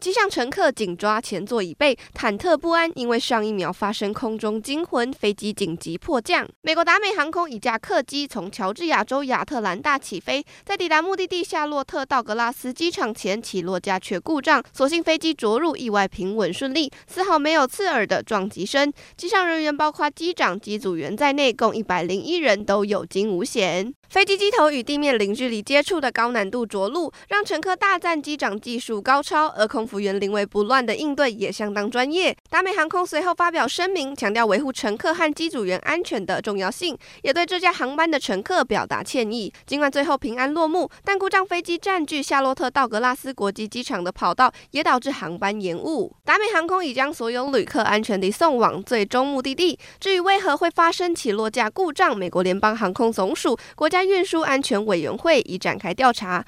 机上乘客紧抓前座椅背，忐忑不安，因为上一秒发生空中惊魂，飞机紧急迫降。美国达美航空一架客机从乔治亚州亚特兰大起飞，在抵达目的地夏洛特道格拉斯机场前起落架却故障，所幸飞机着陆意外平稳顺利，丝毫没有刺耳的撞击声。机上人员包括机长、机组员在内，共一百零一人都有惊无险。飞机机头与地面零距离接触的高难度着陆，让乘客大赞机长技术高超，而空服员临危不乱的应对也相当专业。达美航空随后发表声明，强调维护乘客和机组员安全的重要性，也对这架航班的乘客表达歉意。尽管最后平安落幕，但故障飞机占据夏洛特道格拉斯国际机场的跑道，也导致航班延误。达美航空已将所有旅客安全地送往最终目的地。至于为何会发生起落架故障，美国联邦航空总署国家运输安全委员会已展开调查。